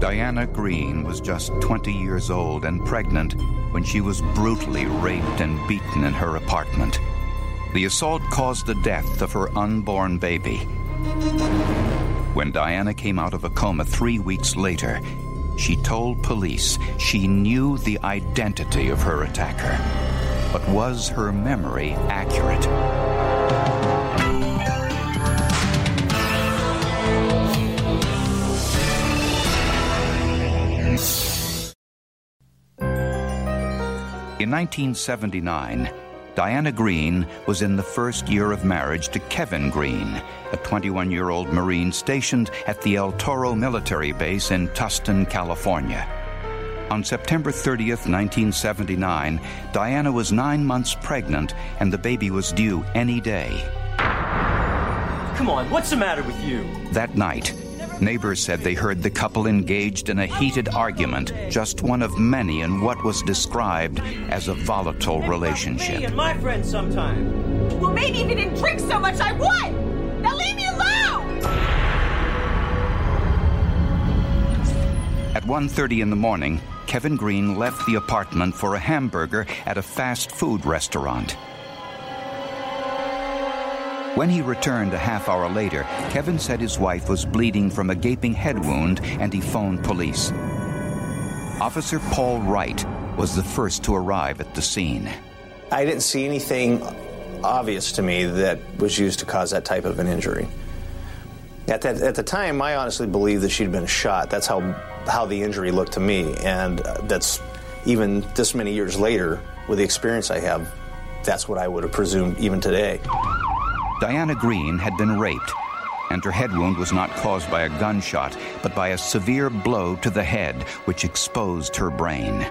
Diana Green was just 20 years old and pregnant when she was brutally raped and beaten in her apartment. The assault caused the death of her unborn baby. When Diana came out of a coma three weeks later, she told police she knew the identity of her attacker. But was her memory accurate? In 1979, Diana Green was in the first year of marriage to Kevin Green, a 21 year old Marine stationed at the El Toro military base in Tustin, California. On September 30th, 1979, Diana was nine months pregnant and the baby was due any day. Come on, what's the matter with you? That night, neighbors said they heard the couple engaged in a heated argument, just one of many in what was described as a volatile Me relationship. and my friends sometime. Well, maybe if you didn't drink so much, I would. Now leave me alone. At 1:30 in the morning, Kevin Green left the apartment for a hamburger at a fast food restaurant. When he returned a half hour later, Kevin said his wife was bleeding from a gaping head wound and he phoned police. Officer Paul Wright was the first to arrive at the scene. I didn't see anything obvious to me that was used to cause that type of an injury. At, at the time, I honestly believed that she'd been shot. That's how, how the injury looked to me. And that's even this many years later, with the experience I have, that's what I would have presumed even today. Diana Green had been raped, and her head wound was not caused by a gunshot, but by a severe blow to the head, which exposed her brain.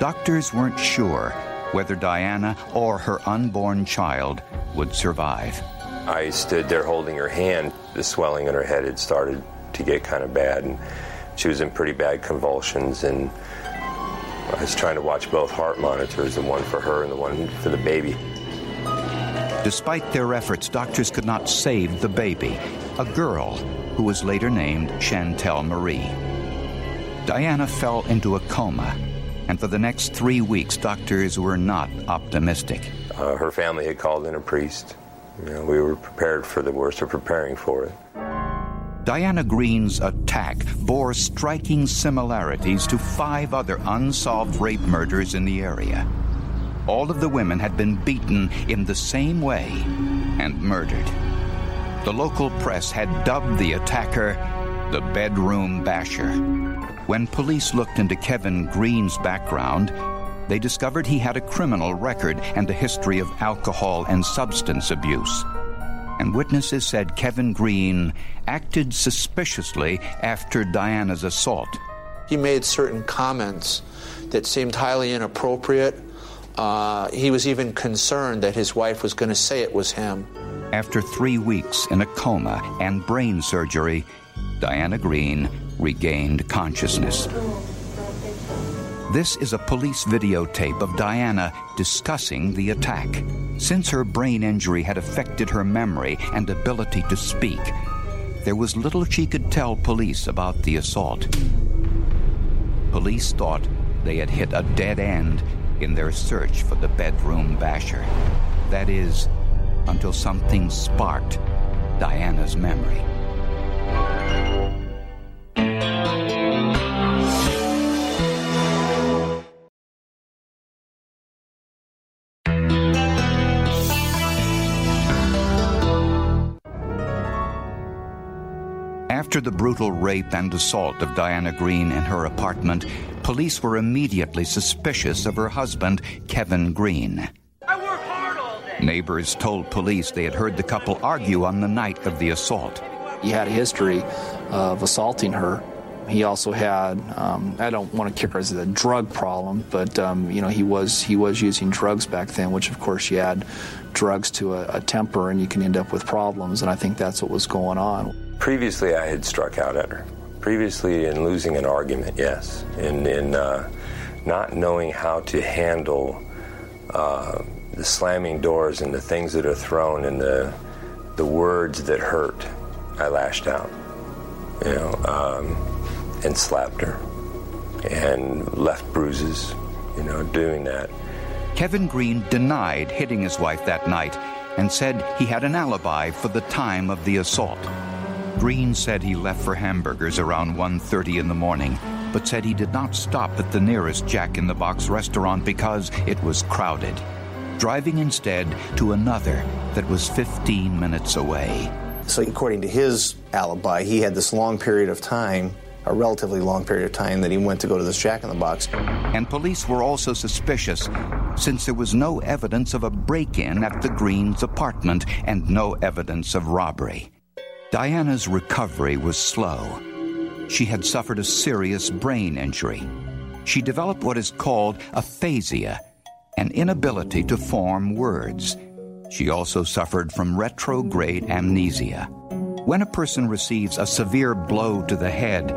Doctors weren't sure whether Diana or her unborn child would survive. I stood there holding her hand. The swelling in her head had started to get kind of bad, and she was in pretty bad convulsions. And I was trying to watch both heart monitors, the one for her and the one for the baby. Despite their efforts, doctors could not save the baby, a girl who was later named Chantel Marie. Diana fell into a coma, and for the next three weeks, doctors were not optimistic. Uh, her family had called in a priest. You know, we were prepared for the worst, or preparing for it. Diana Green's attack bore striking similarities to five other unsolved rape murders in the area. All of the women had been beaten in the same way and murdered. The local press had dubbed the attacker the bedroom basher. When police looked into Kevin Green's background, they discovered he had a criminal record and a history of alcohol and substance abuse. And witnesses said Kevin Green acted suspiciously after Diana's assault. He made certain comments that seemed highly inappropriate. Uh, he was even concerned that his wife was going to say it was him. After three weeks in a coma and brain surgery, Diana Green regained consciousness. This is a police videotape of Diana discussing the attack. Since her brain injury had affected her memory and ability to speak, there was little she could tell police about the assault. Police thought they had hit a dead end in their search for the bedroom basher. That is, until something sparked Diana's memory. After the brutal rape and assault of Diana Green in her apartment, police were immediately suspicious of her husband, Kevin Green. I work hard all day. Neighbors told police they had heard the couple argue on the night of the assault. He had a history of assaulting her. He also had, um, I don't want to characterize it as a drug problem, but um, you know he was he was using drugs back then, which of course you add drugs to a, a temper and you can end up with problems, and I think that's what was going on. Previously, I had struck out at her. Previously, in losing an argument, yes, in in uh, not knowing how to handle uh, the slamming doors and the things that are thrown and the the words that hurt, I lashed out, you know, um, and slapped her and left bruises, you know, doing that. Kevin Green denied hitting his wife that night and said he had an alibi for the time of the assault. Green said he left for hamburgers around 1:30 in the morning, but said he did not stop at the nearest Jack in the Box restaurant because it was crowded, driving instead to another that was 15 minutes away. So, according to his alibi, he had this long period of time, a relatively long period of time, that he went to go to this Jack in the Box. And police were also suspicious since there was no evidence of a break in at the Greens' apartment and no evidence of robbery. Diana's recovery was slow. She had suffered a serious brain injury. She developed what is called aphasia, an inability to form words. She also suffered from retrograde amnesia. When a person receives a severe blow to the head,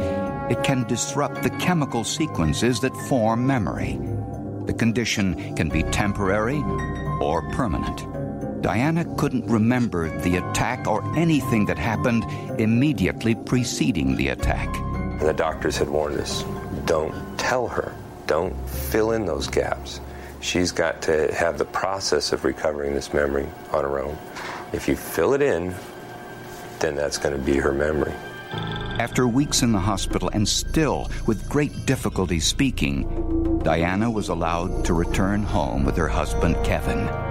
it can disrupt the chemical sequences that form memory. The condition can be temporary or permanent. Diana couldn't remember the attack or anything that happened immediately preceding the attack. And the doctors had warned us don't tell her, don't fill in those gaps. She's got to have the process of recovering this memory on her own. If you fill it in, then that's going to be her memory. After weeks in the hospital and still with great difficulty speaking, Diana was allowed to return home with her husband Kevin.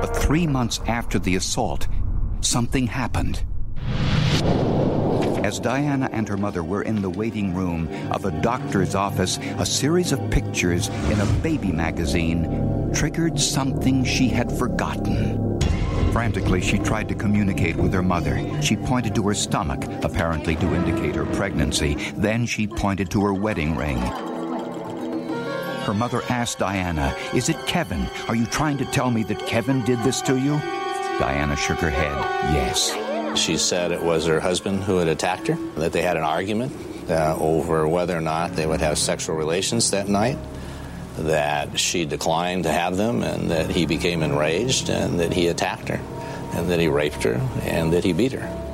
But three months after the assault, something happened. As Diana and her mother were in the waiting room of a doctor's office, a series of pictures in a baby magazine triggered something she had forgotten. Frantically, she tried to communicate with her mother. She pointed to her stomach, apparently to indicate her pregnancy. Then she pointed to her wedding ring. Her mother asked Diana, Is it Kevin? Are you trying to tell me that Kevin did this to you? Diana shook her head. Yes. She said it was her husband who had attacked her, that they had an argument uh, over whether or not they would have sexual relations that night, that she declined to have them, and that he became enraged, and that he attacked her, and that he raped her, and that he beat her.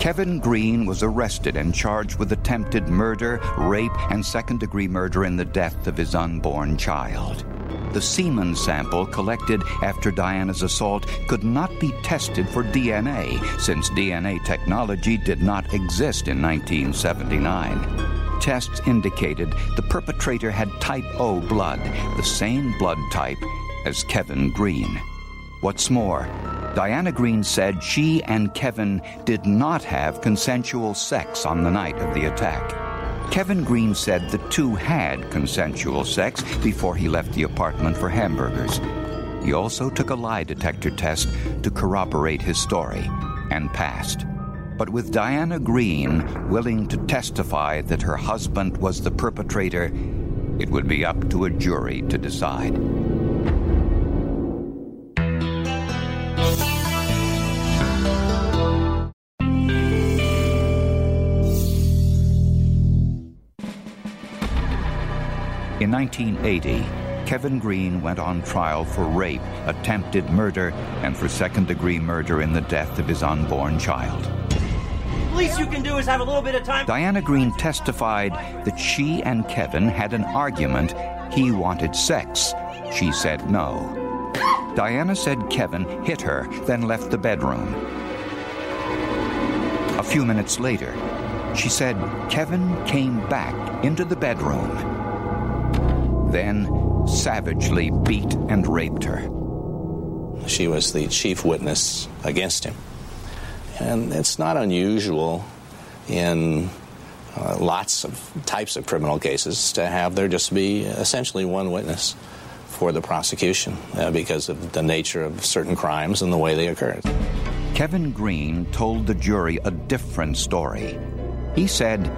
Kevin Green was arrested and charged with attempted murder, rape, and second degree murder in the death of his unborn child. The semen sample collected after Diana's assault could not be tested for DNA since DNA technology did not exist in 1979. Tests indicated the perpetrator had type O blood, the same blood type as Kevin Green. What's more, Diana Green said she and Kevin did not have consensual sex on the night of the attack. Kevin Green said the two had consensual sex before he left the apartment for hamburgers. He also took a lie detector test to corroborate his story and passed. But with Diana Green willing to testify that her husband was the perpetrator, it would be up to a jury to decide. In 1980, Kevin Green went on trial for rape, attempted murder, and for second degree murder in the death of his unborn child. Least you can do is have a little bit of time. Diana Green testified that she and Kevin had an argument. He wanted sex. She said no. Diana said Kevin hit her, then left the bedroom. A few minutes later, she said Kevin came back into the bedroom, then savagely beat and raped her. She was the chief witness against him. And it's not unusual in uh, lots of types of criminal cases to have there just be essentially one witness for the prosecution uh, because of the nature of certain crimes and the way they occurred. Kevin Green told the jury a different story. He said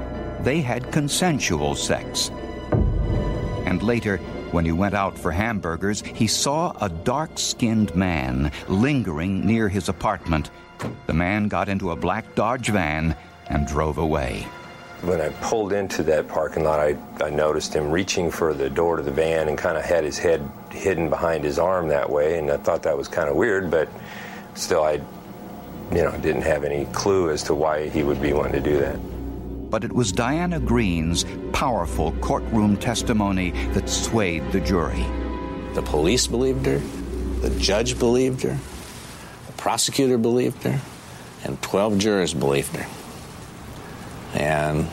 they had consensual sex. And later, when he went out for hamburgers, he saw a dark skinned man lingering near his apartment. The man got into a black Dodge van and drove away. When I pulled into that parking lot, I, I noticed him reaching for the door to the van and kind of had his head hidden behind his arm that way, and I thought that was kind of weird, but still, I you know, didn't have any clue as to why he would be wanting to do that. But it was Diana Green's powerful courtroom testimony that swayed the jury. The police believed her, the judge believed her, the prosecutor believed her, and 12 jurors believed her. And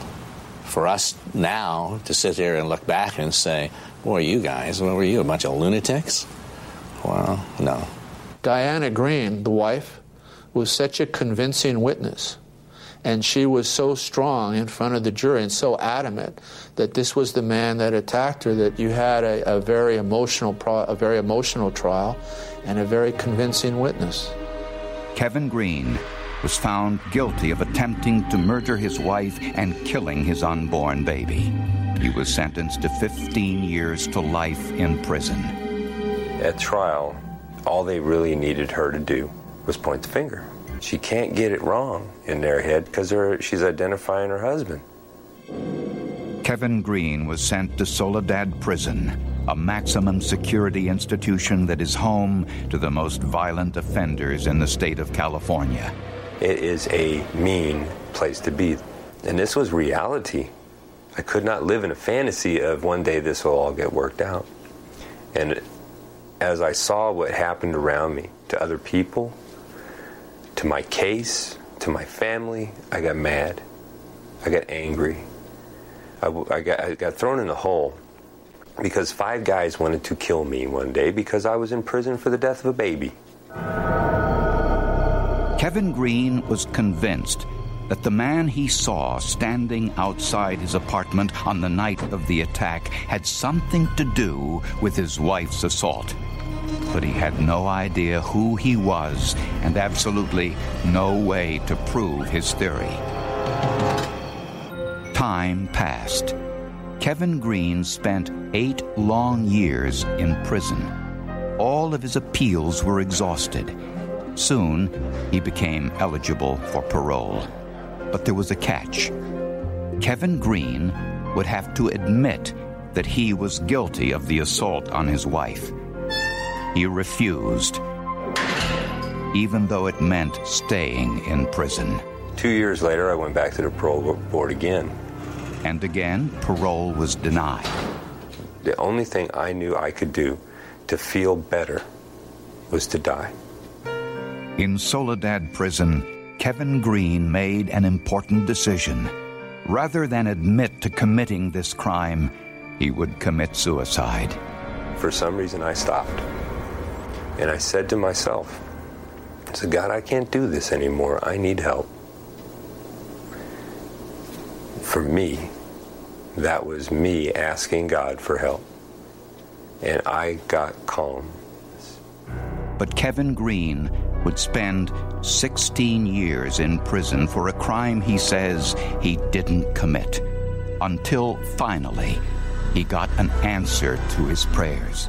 for us now to sit here and look back and say, boy, you guys, what were you, a bunch of lunatics? Well, no. Diana Green, the wife, was such a convincing witness. And she was so strong in front of the jury and so adamant that this was the man that attacked her that you had a, a very emotional pro, a very emotional trial and a very convincing witness. Kevin Green was found guilty of attempting to murder his wife and killing his unborn baby. He was sentenced to 15 years to life in prison. At trial, all they really needed her to do was point the finger. She can't get it wrong in their head because she's identifying her husband. Kevin Green was sent to Soledad Prison, a maximum security institution that is home to the most violent offenders in the state of California. It is a mean place to be. And this was reality. I could not live in a fantasy of one day this will all get worked out. And as I saw what happened around me to other people, to my case, to my family, I got mad. I got angry. I, I, got, I got thrown in a hole because five guys wanted to kill me one day because I was in prison for the death of a baby. Kevin Green was convinced that the man he saw standing outside his apartment on the night of the attack had something to do with his wife's assault. But he had no idea who he was and absolutely no way to prove his theory. Time passed. Kevin Green spent eight long years in prison. All of his appeals were exhausted. Soon, he became eligible for parole. But there was a catch. Kevin Green would have to admit that he was guilty of the assault on his wife. He refused, even though it meant staying in prison. Two years later, I went back to the parole board again. And again, parole was denied. The only thing I knew I could do to feel better was to die. In Soledad Prison, Kevin Green made an important decision. Rather than admit to committing this crime, he would commit suicide. For some reason, I stopped. And I said to myself, I said, God, I can't do this anymore. I need help. For me, that was me asking God for help. And I got calm. But Kevin Green would spend 16 years in prison for a crime he says he didn't commit. Until finally, he got an answer to his prayers.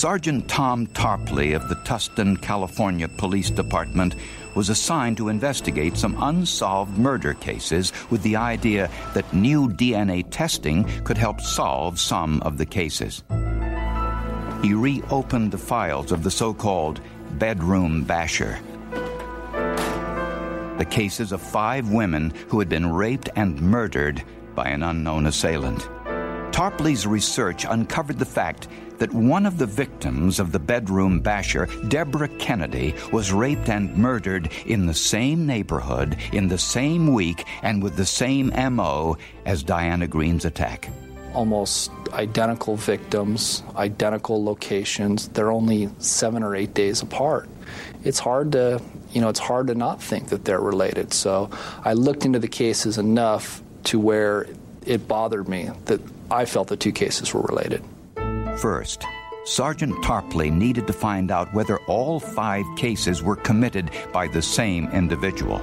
Sergeant Tom Tarpley of the Tustin, California Police Department was assigned to investigate some unsolved murder cases with the idea that new DNA testing could help solve some of the cases. He reopened the files of the so called bedroom basher. The cases of five women who had been raped and murdered by an unknown assailant. Tarpley's research uncovered the fact that one of the victims of the bedroom basher, Deborah Kennedy, was raped and murdered in the same neighborhood, in the same week, and with the same MO as Diana Green's attack. Almost identical victims, identical locations. They're only seven or eight days apart. It's hard to you know, it's hard to not think that they're related. So I looked into the cases enough to where it bothered me that I felt the two cases were related. First, Sergeant Tarpley needed to find out whether all five cases were committed by the same individual.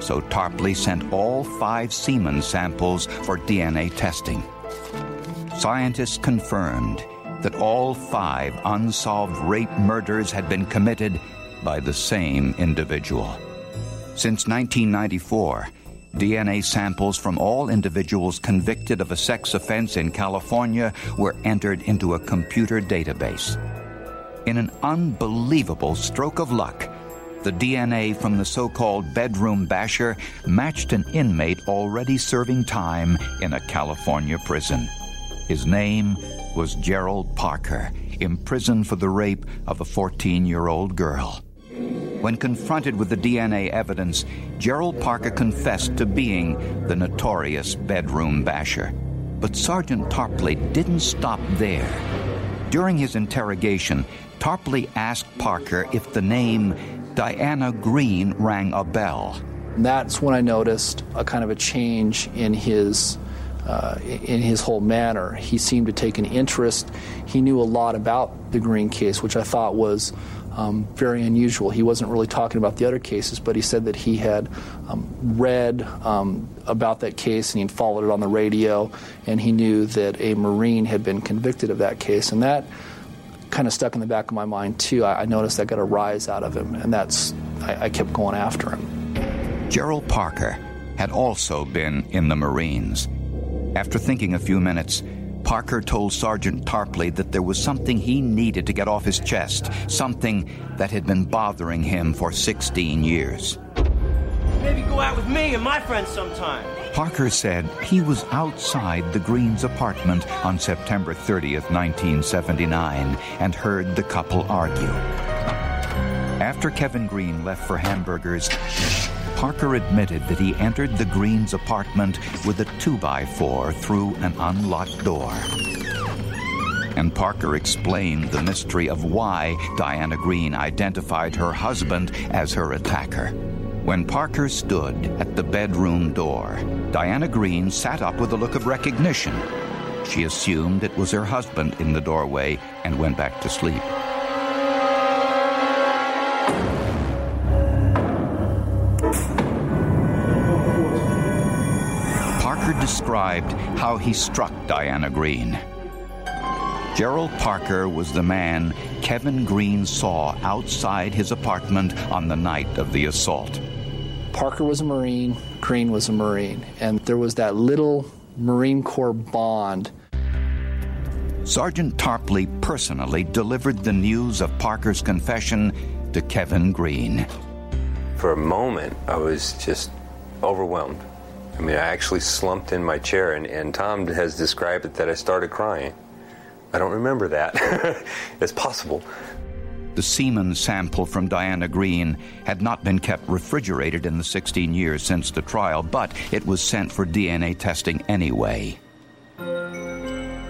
So Tarpley sent all five semen samples for DNA testing. Scientists confirmed that all five unsolved rape murders had been committed by the same individual. Since 1994, DNA samples from all individuals convicted of a sex offense in California were entered into a computer database. In an unbelievable stroke of luck, the DNA from the so called bedroom basher matched an inmate already serving time in a California prison. His name was Gerald Parker, imprisoned for the rape of a 14 year old girl. When confronted with the DNA evidence, Gerald Parker confessed to being the notorious bedroom basher. But Sergeant Tarpley didn't stop there. During his interrogation, Tarpley asked Parker if the name Diana Green rang a bell. That's when I noticed a kind of a change in his uh, in his whole manner. He seemed to take an interest. He knew a lot about the Green case, which I thought was um, very unusual. He wasn't really talking about the other cases, but he said that he had um, read um, about that case and he had followed it on the radio, and he knew that a Marine had been convicted of that case. And that kind of stuck in the back of my mind, too. I, I noticed I got a rise out of him, and that's, I, I kept going after him. Gerald Parker had also been in the Marines. After thinking a few minutes, Parker told Sergeant Tarpley that there was something he needed to get off his chest, something that had been bothering him for 16 years. Maybe go out with me and my friends sometime. Parker said he was outside the Greens' apartment on September 30th, 1979, and heard the couple argue. After Kevin Green left for hamburgers, Parker admitted that he entered the Greens' apartment with a 2x4 through an unlocked door. And Parker explained the mystery of why Diana Green identified her husband as her attacker. When Parker stood at the bedroom door, Diana Green sat up with a look of recognition. She assumed it was her husband in the doorway and went back to sleep. Described how he struck Diana Green. Gerald Parker was the man Kevin Green saw outside his apartment on the night of the assault. Parker was a Marine, Green was a Marine, and there was that little Marine Corps bond. Sergeant Tarpley personally delivered the news of Parker's confession to Kevin Green. For a moment, I was just overwhelmed. I mean, I actually slumped in my chair, and, and Tom has described it that I started crying. I don't remember that. it's possible. The semen sample from Diana Green had not been kept refrigerated in the 16 years since the trial, but it was sent for DNA testing anyway.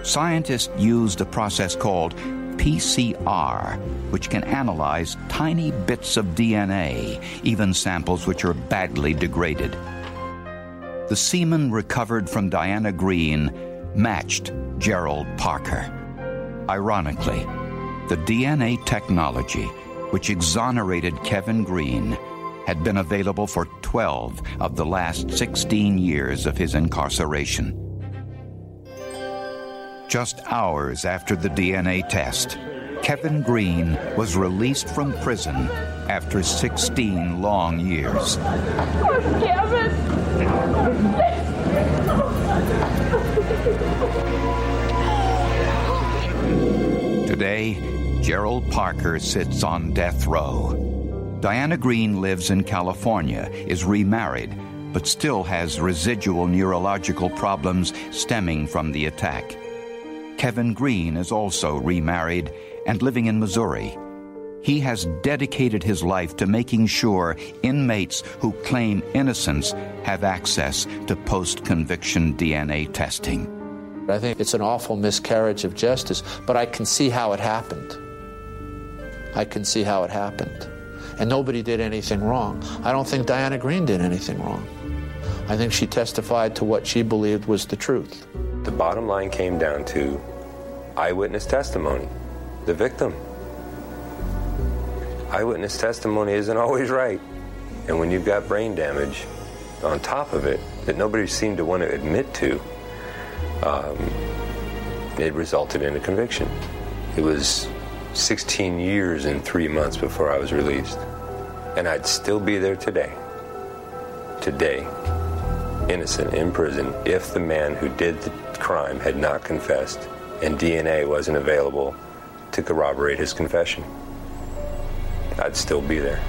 Scientists used a process called PCR, which can analyze tiny bits of DNA, even samples which are badly degraded. The semen recovered from Diana Green matched Gerald Parker. Ironically, the DNA technology which exonerated Kevin Green had been available for 12 of the last 16 years of his incarceration. Just hours after the DNA test, Kevin Green was released from prison after 16 long years. Poor Kevin! Today, Gerald Parker sits on death row. Diana Green lives in California, is remarried, but still has residual neurological problems stemming from the attack. Kevin Green is also remarried and living in Missouri. He has dedicated his life to making sure inmates who claim innocence have access to post conviction DNA testing. I think it's an awful miscarriage of justice, but I can see how it happened. I can see how it happened. and nobody did anything wrong. I don't think Diana Green did anything wrong. I think she testified to what she believed was the truth. The bottom line came down to eyewitness testimony, the victim. Eyewitness testimony isn't always right. And when you've got brain damage on top of it that nobody seemed to want to admit to, um, it resulted in a conviction. It was 16 years and three months before I was released. And I'd still be there today. Today, innocent in prison, if the man who did the crime had not confessed and DNA wasn't available to corroborate his confession. I'd still be there.